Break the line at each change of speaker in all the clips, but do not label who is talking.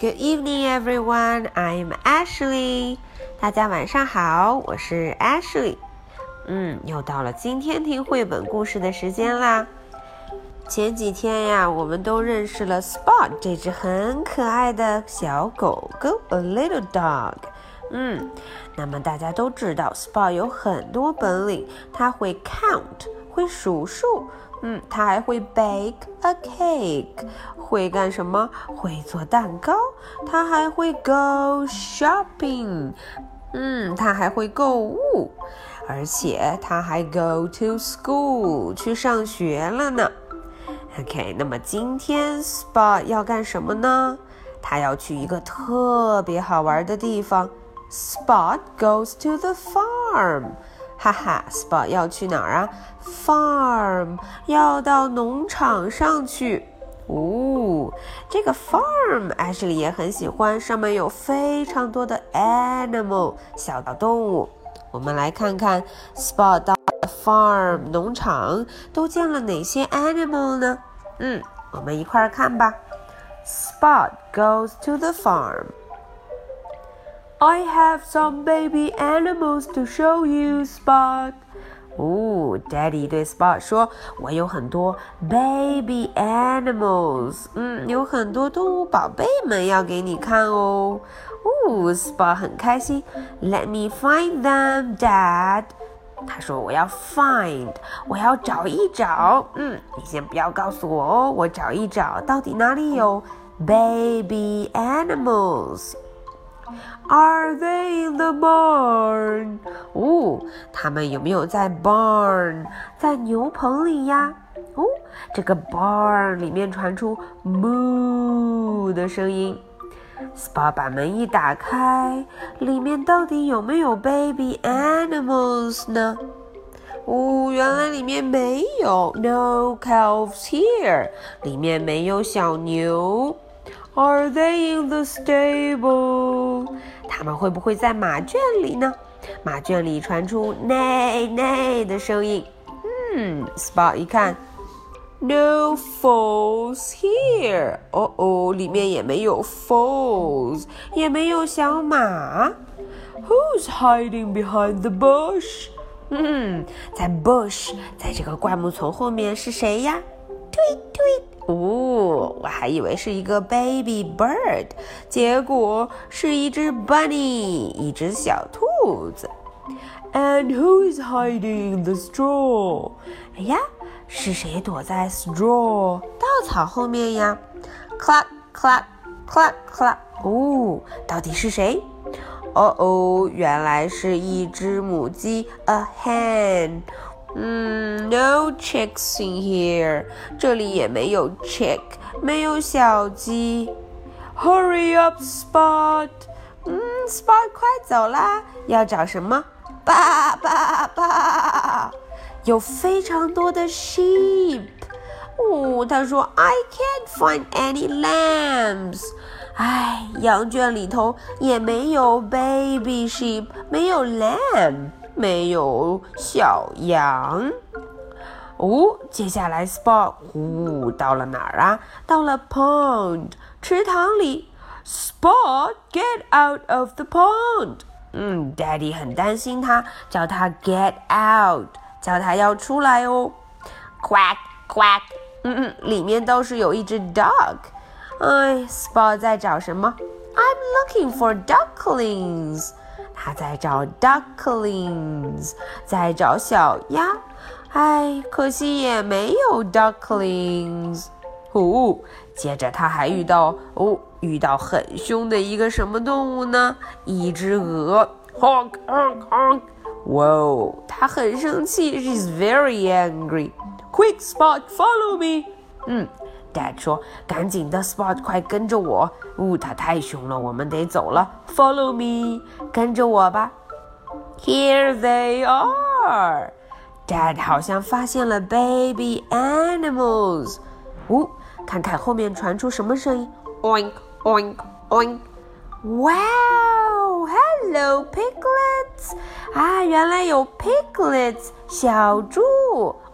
Good evening, everyone. I'm Ashley. 大家晚上好，我是 Ashley。嗯，又到了今天听绘本故事的时间啦。前几天呀，我们都认识了 Spot 这只很可爱的小狗狗，a little dog。嗯，那么大家都知道，Spot 有很多本领，它会 count，会数数。嗯，他还会 bake a cake，会干什么？会做蛋糕。他还会 go shopping，嗯，他还会购物，而且他还 go to school 去上学了呢。OK，那么今天 Spot 要干什么呢？他要去一个特别好玩的地方。Spot goes to the farm。哈哈，Spot 要去哪儿啊？Farm 要到农场上去。哦，这个 farm Ashley 也很喜欢，上面有非常多的 animal 小的动物。我们来看看 Spot 到 farm 农场都见了哪些 animal 呢？嗯，我们一块儿看吧。Spot goes to the farm. I have some baby animals to show you, Spot. 哦，Daddy 对 Spot 说：“我有很多 baby animals，嗯，有很多动物宝贝们要给你看哦。”哦，Spot 很开心。Let me find them, Dad。他说：“我要 find，我要找一找。嗯，你先不要告诉我哦，我找一找，到底哪里有 baby animals。” Are they in the barn？哦，他们有没有在 barn，在牛棚里呀？哦，这个 barn 里面传出 moo 的声音。Spot 把门一打开，里面到底有没有 baby animals 呢？哦，原来里面没有，no calves here，里面没有小牛。Are they in the stable？他们会不会在马圈里呢？马圈里传出内内的声音。嗯，Spot 一看，No foals here。哦哦，里面也没有 foals，也没有小马。Who's hiding behind the bush？嗯，在 bush，在这个灌木丛后面是谁呀？推推。哦，我还以为是一个 baby bird，结果是一只 bunny，一只小兔子。And who is hiding in the straw？哎呀，是谁躲在 straw 稻草后面呀？Clap clap clap clap。哦，到底是谁？哦哦，原来是一只母鸡，a hen。 嗯，no chicks in here，这里也没有 chick，没有小鸡。Hurry up, Spot！嗯，Spot 快走啦！要找什么？爸爸爸！有非常多的 sheep。哦，他说 I can't find any lambs。哎，羊圈里头也没有 baby sheep，没有 lamb。没有小羊哦。接下来，Spot 呼到了哪儿啊？到了 pond 池塘里。Spot get out of the pond。嗯，Daddy 很担心他，叫他 get out，叫他要出来哦。Quack quack。嗯嗯，里面倒是有一只 dog。哎，Spot 在找什么？I'm looking for ducklings。他在找 ducklings，在找小鸭，哎，可惜也没有 ducklings。哦，接着他还遇到哦，遇到很凶的一个什么动物呢？一只鹅，honk honk honk。哇哦，它很生气，she's very angry。Quick spot, follow me。嗯。Dad 说：“赶紧的，Spot，快跟着我！呜，它太凶了，我们得走了。Follow me，跟着我吧。Here they are。Dad 好像发现了 baby animals。呜，看看后面传出什么声音？Oink oink oink。Wow，hello piglets。啊，原来有 piglets 小猪。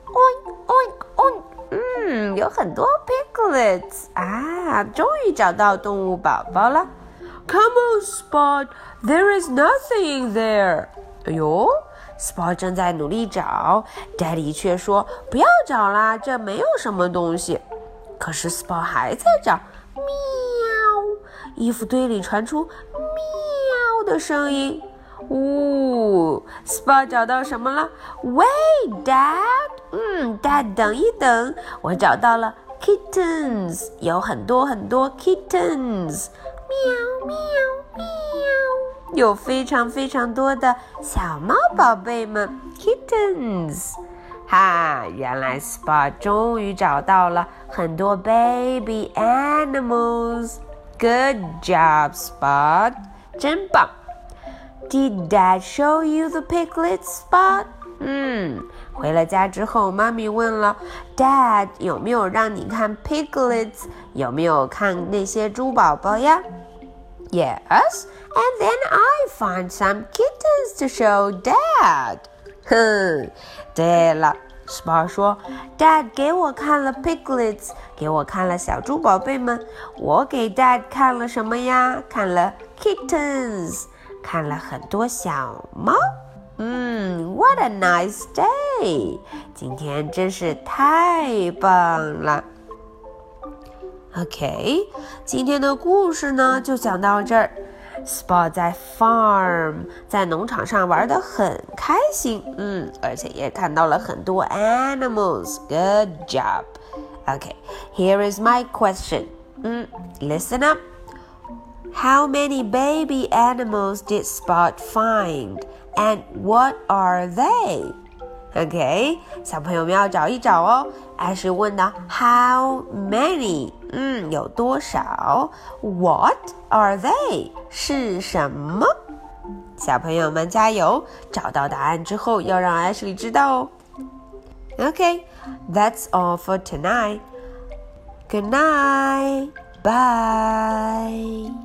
Oink oink oink。嗯，有很多 pig。” Let's 啊，终于找到动物宝宝了。
Come on, Spot. There is nothing in there.
哎呦，Spot 正在努力找，Daddy 却说不要找啦，这没有什么东西。可是 Spot 还在找，喵！衣服堆里传出喵的声音。呜，Spot 找到什么了？Wait, Dad！嗯，Dad，等一等，我找到了 kittens，有很多很多 kittens。喵喵喵！有非常非常多的小猫宝贝们，kittens。哈，原来 Spot 终于找到了很多 baby animals。Good job, Spot！真棒。Did Dad show you the piglets, Spot？嗯， 回了家之后，妈咪问了 Dad 有没有让你看 piglets，有没有看那些猪宝宝呀？Yes, and then I find some kittens to show Dad. 哼，对了，Spot 说，Dad 给我看了 piglets，给我看了小猪宝贝们。我给 Dad 看了什么呀？看了 kittens，看了很多小猫。嗯，What a nice day！今天真是太棒了。OK，今天的故事呢就讲到这儿。Spot 在 farm 在农场上玩的很开心，嗯，而且也看到了很多 animals。Good job。OK，here is my question。嗯，listen up。How many baby animals did Spot find, and what are they? OK，小朋友们要找一找哦。艾是问的 How many？嗯，有多少？What are they？是什么？小朋友们加油！找到答案之后要让艾什莉知道哦。OK，that's all for tonight. Good night. Bye.